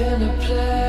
in a place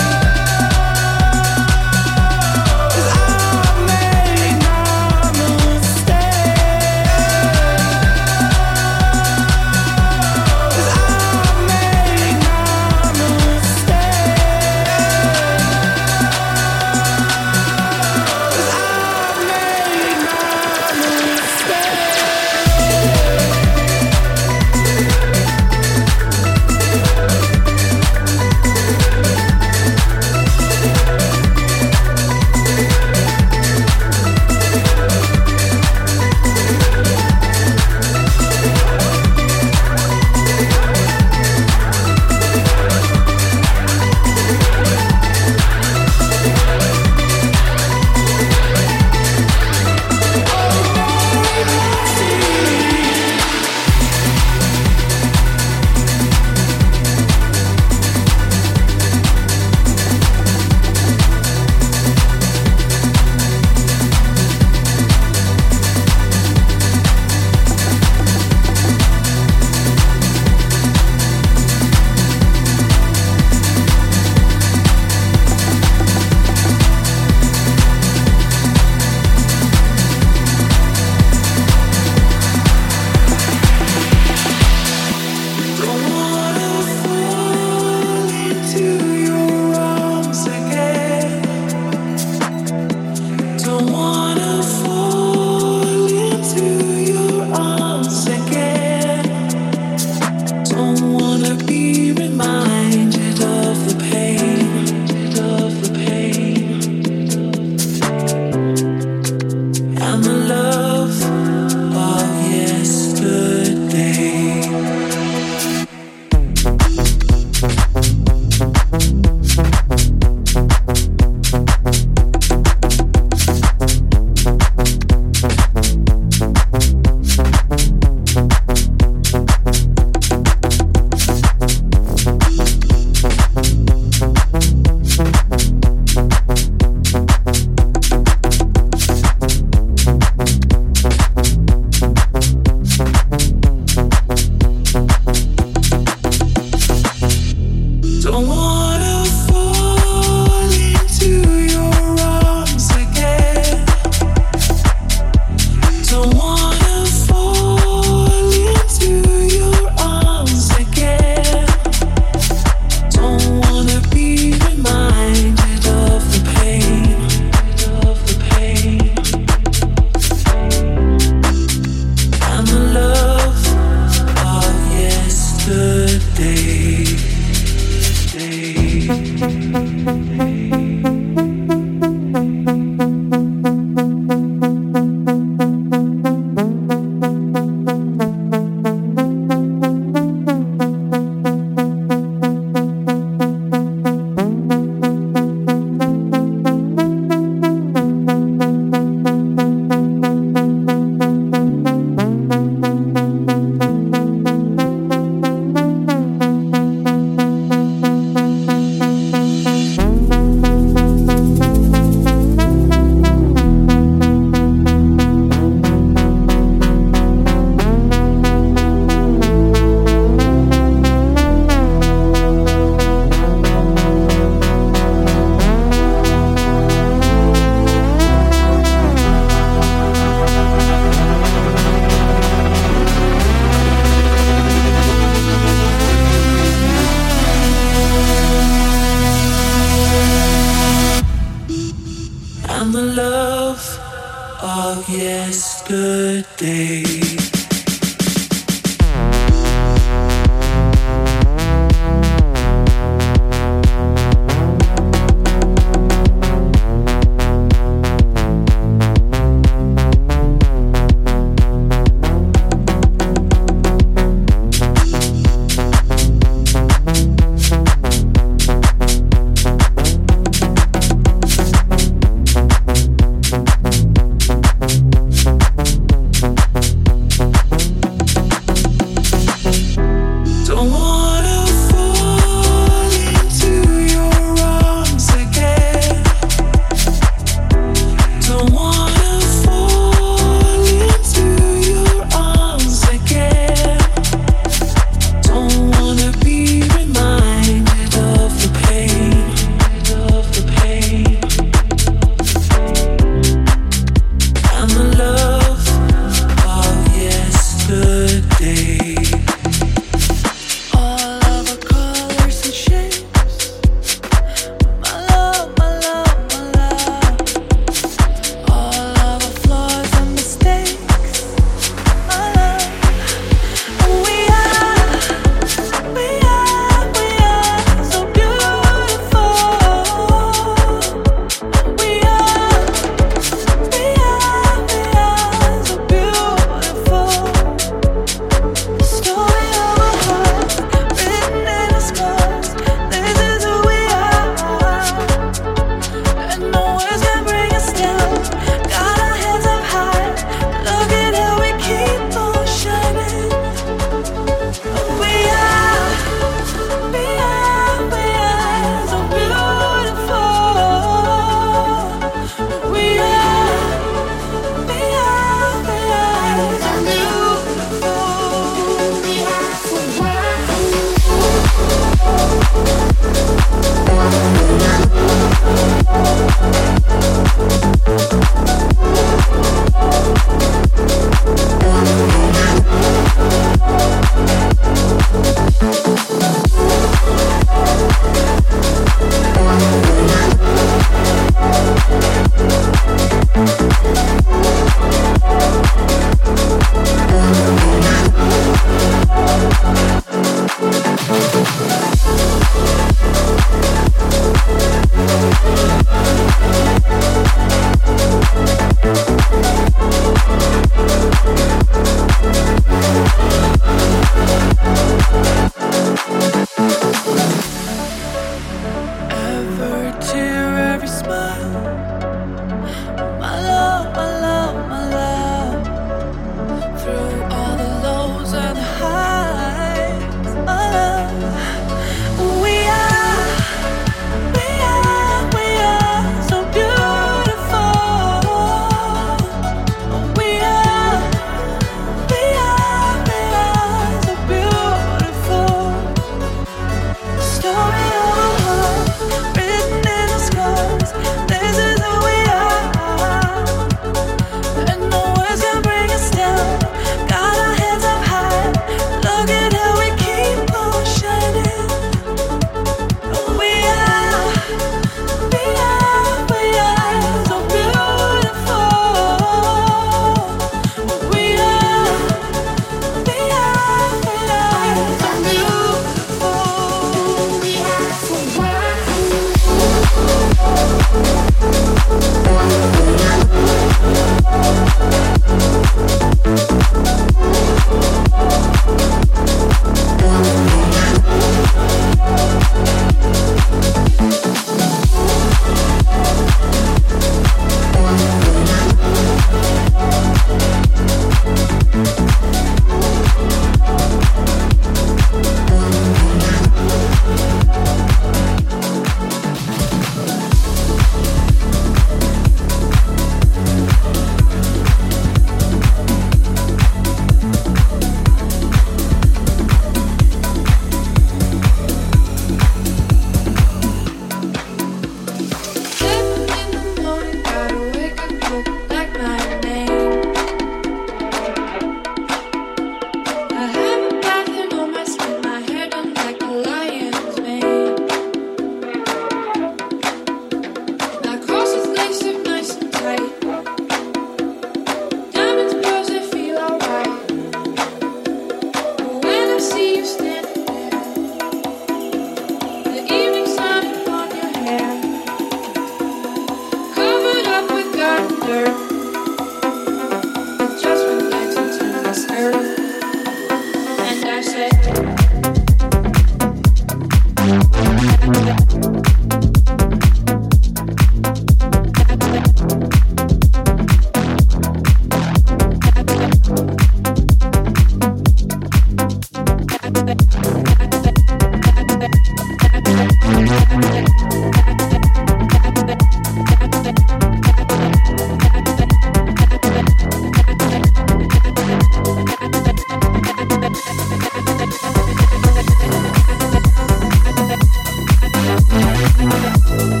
Thank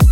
you.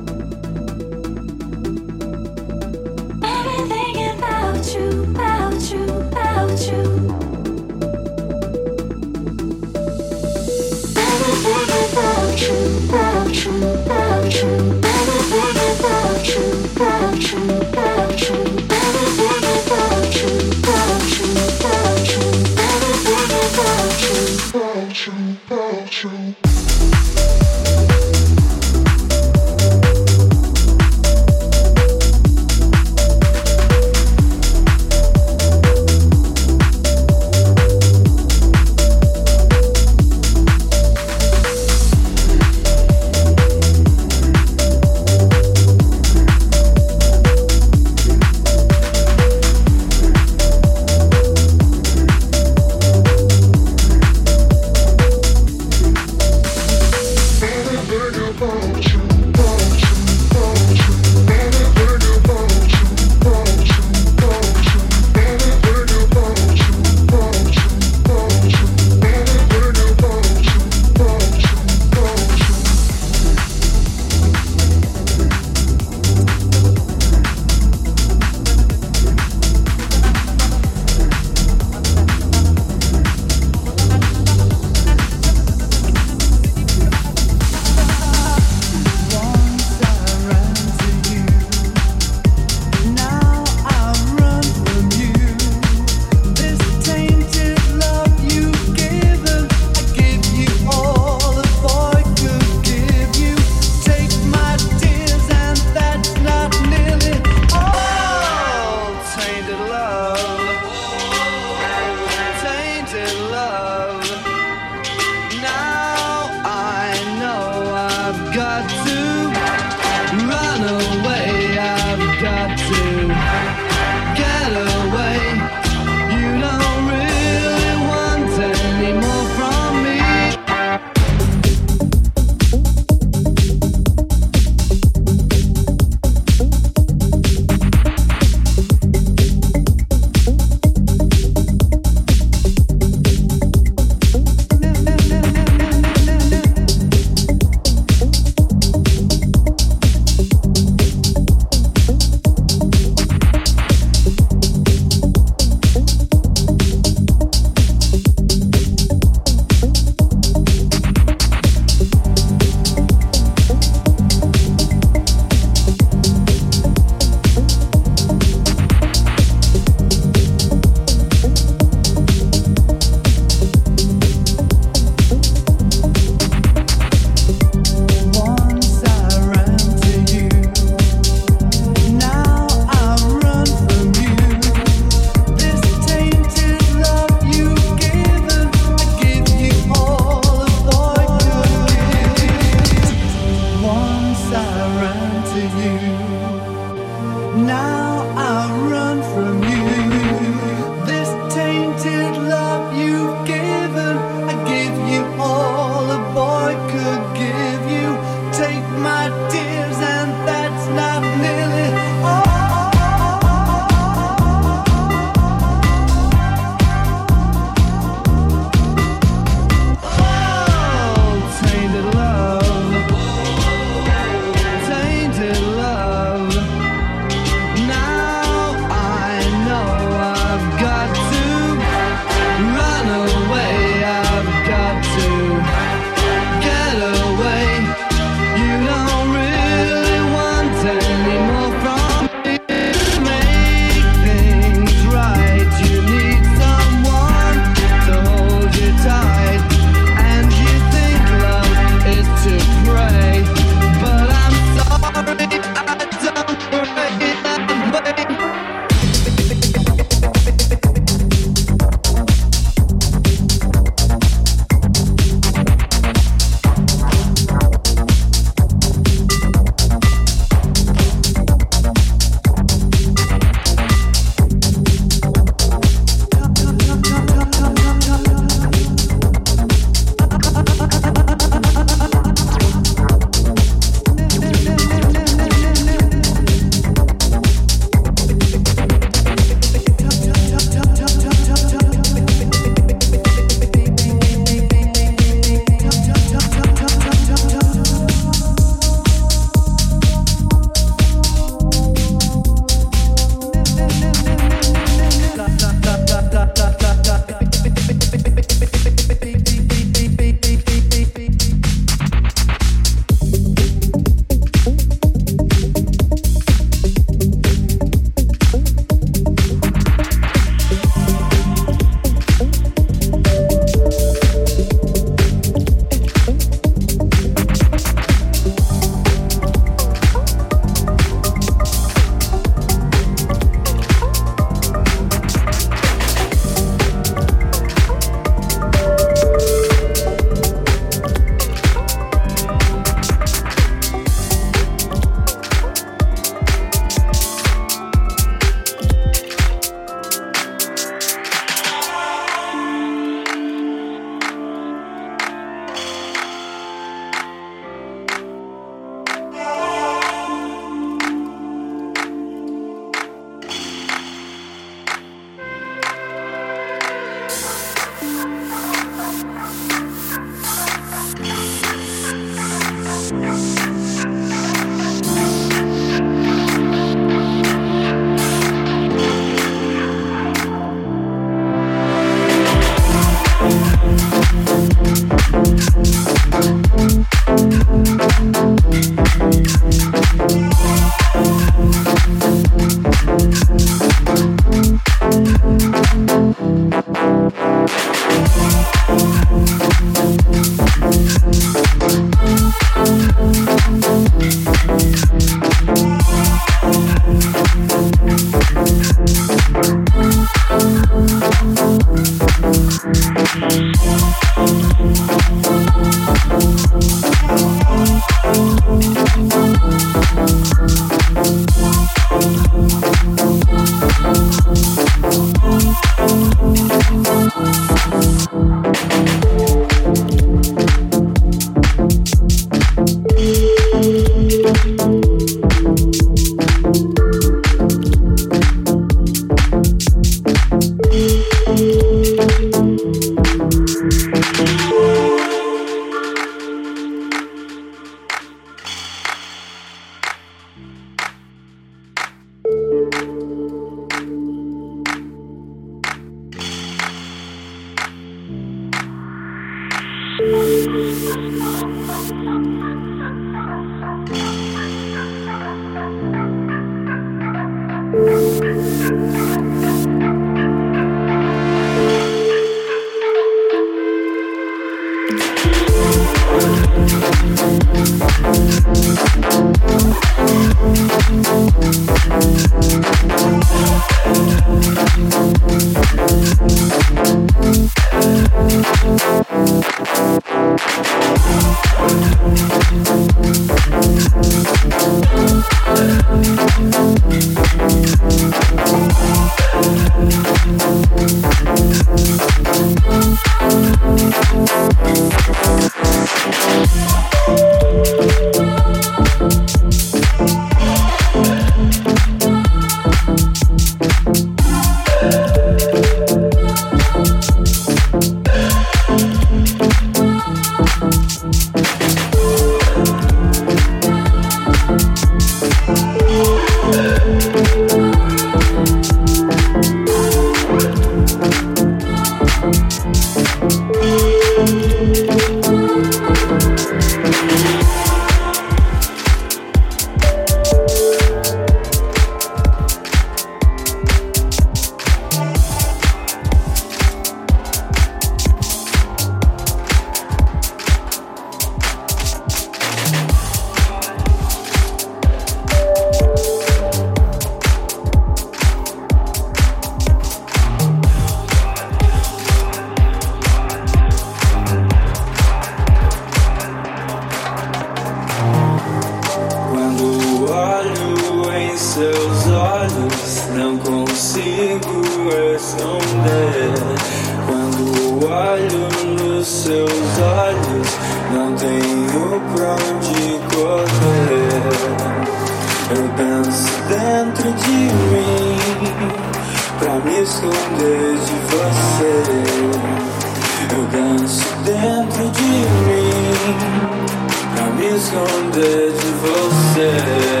esconder de você.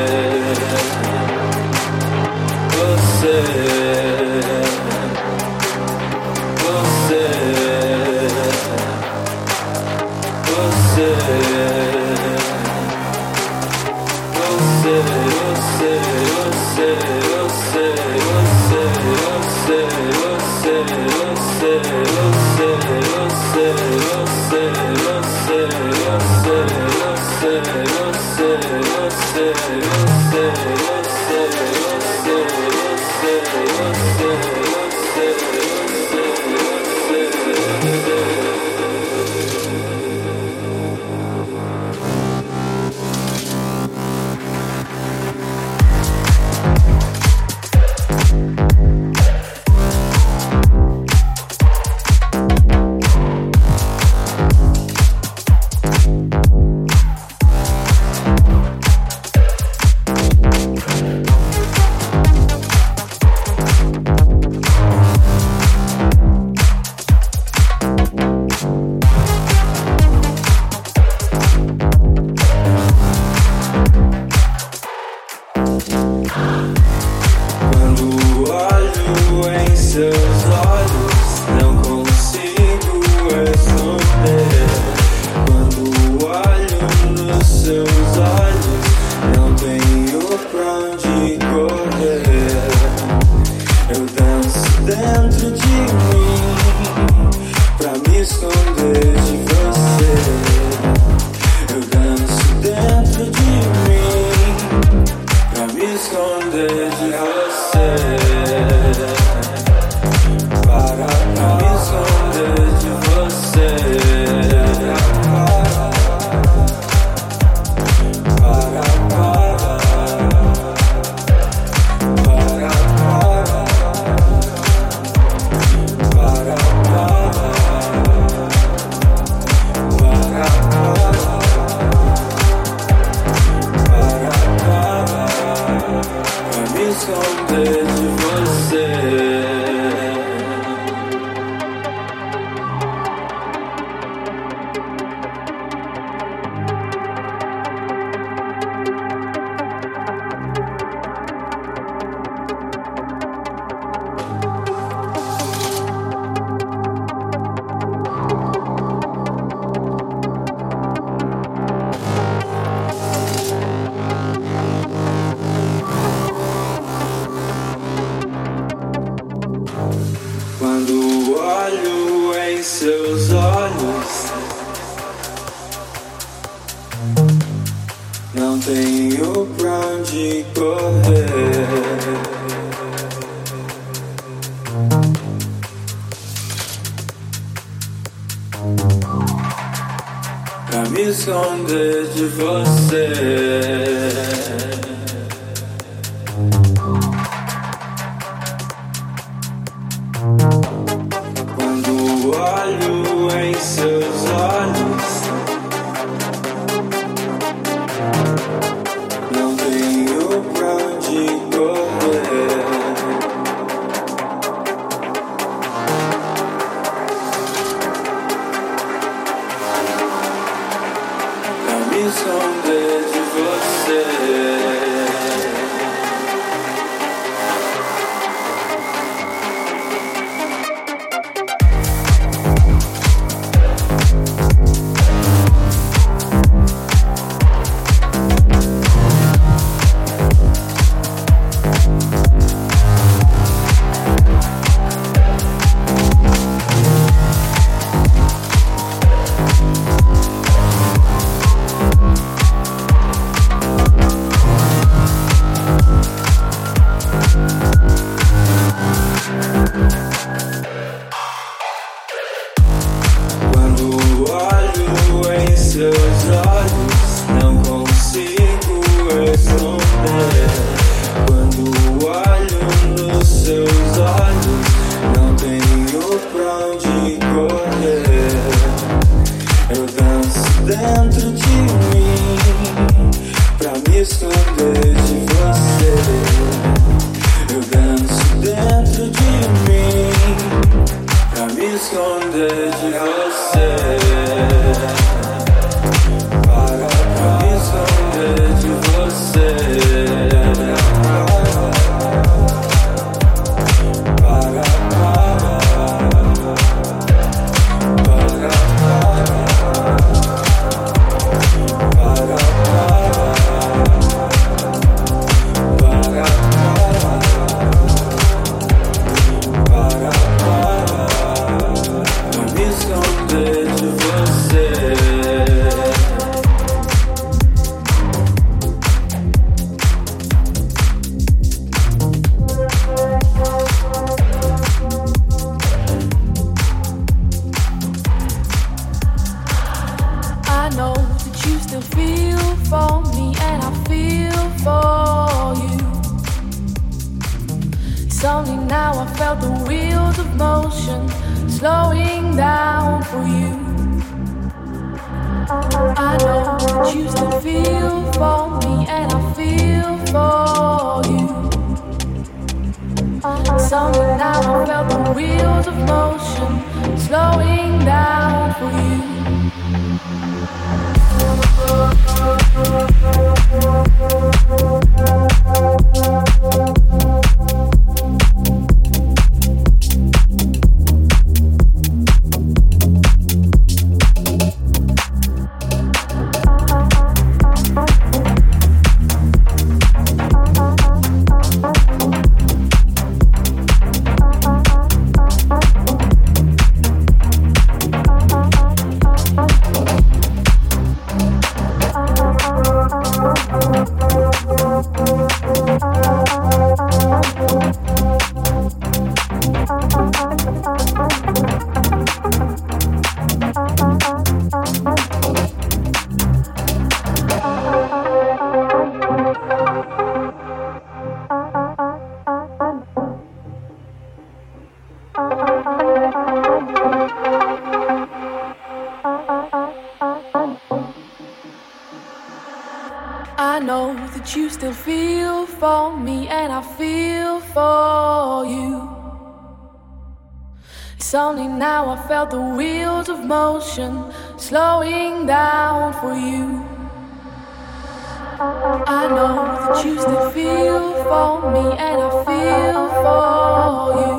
você para mim só Deus. esconder de você. feel for me and I feel for you. It's only now I felt the wheels of motion slowing down for you. I know that you still feel for me and I feel for you.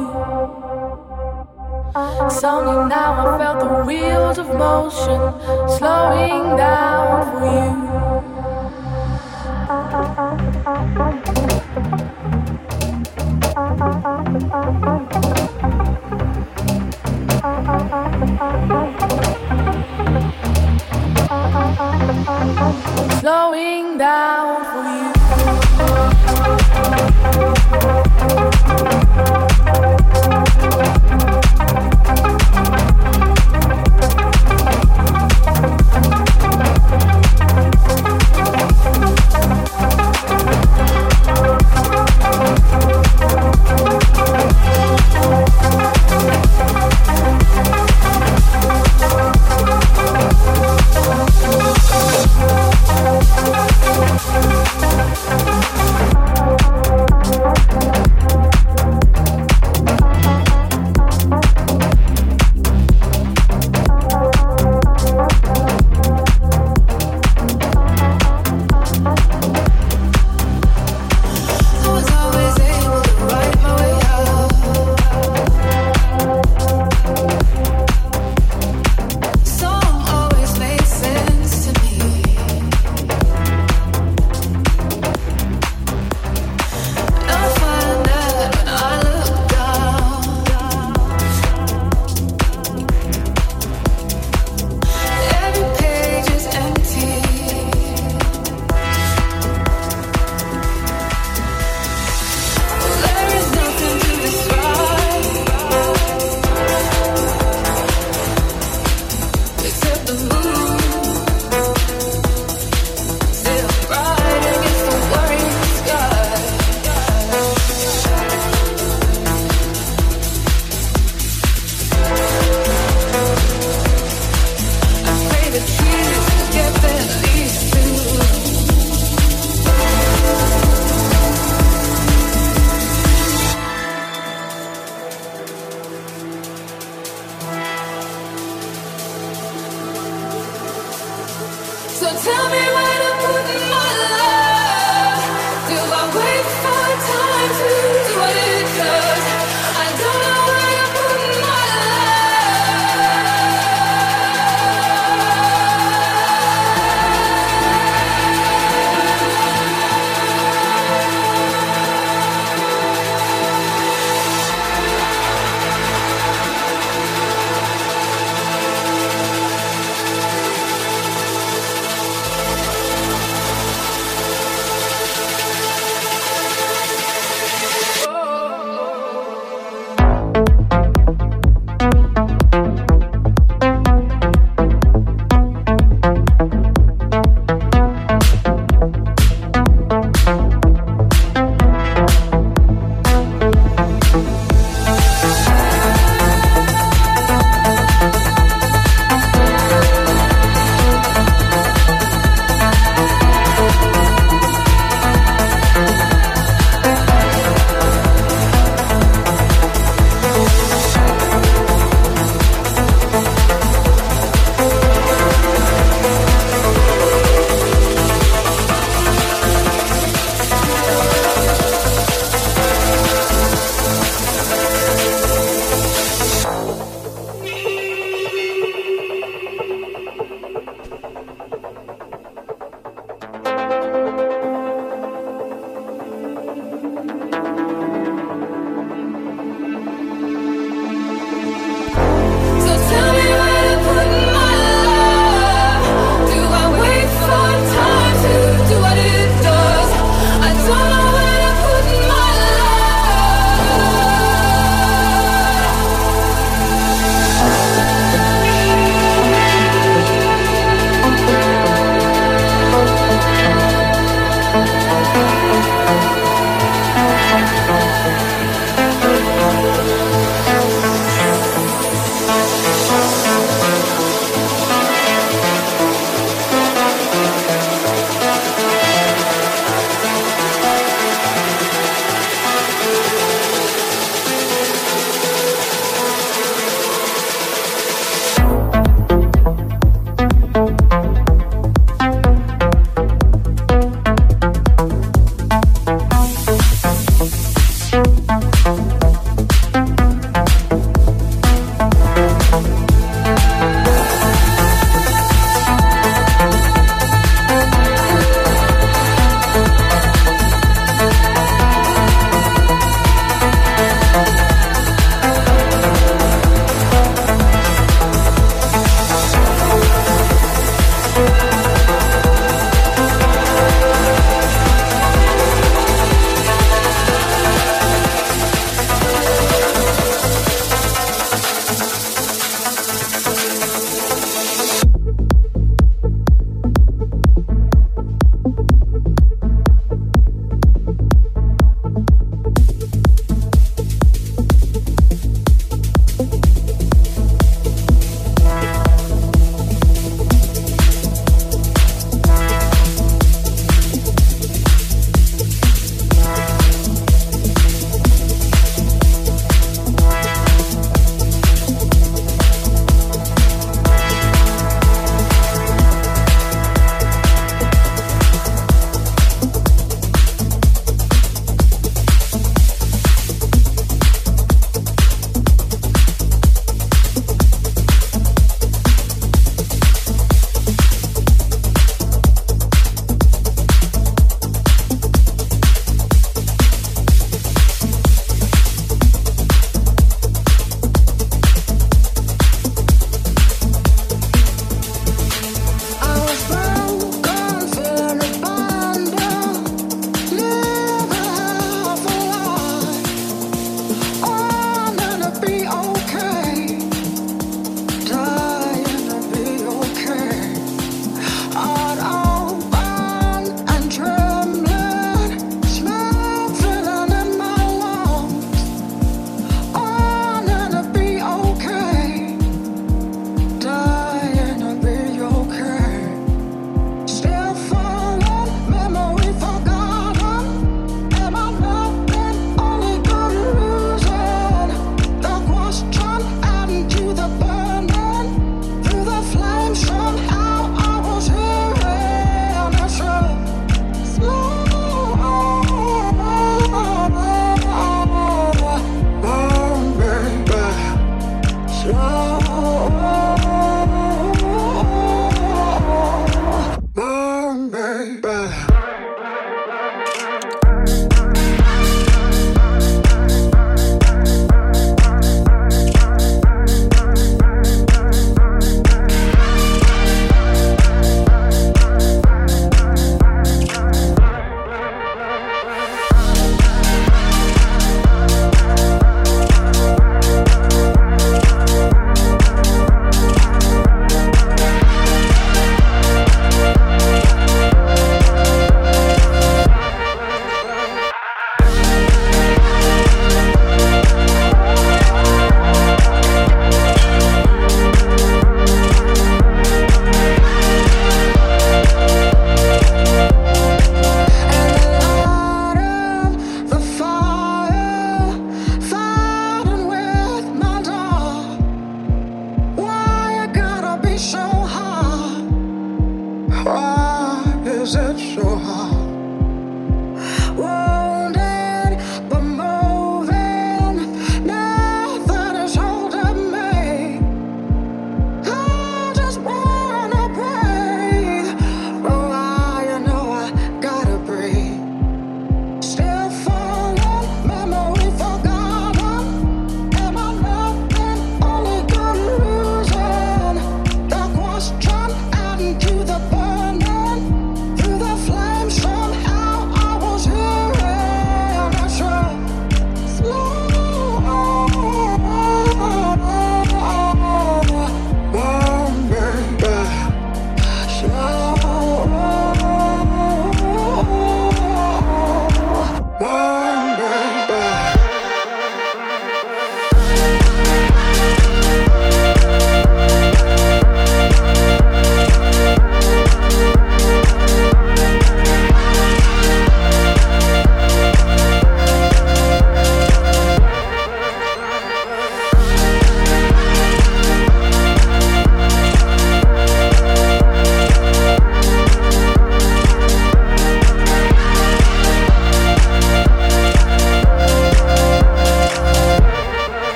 It's only now I felt the wheels of motion slowing down for you. Slowing down for you.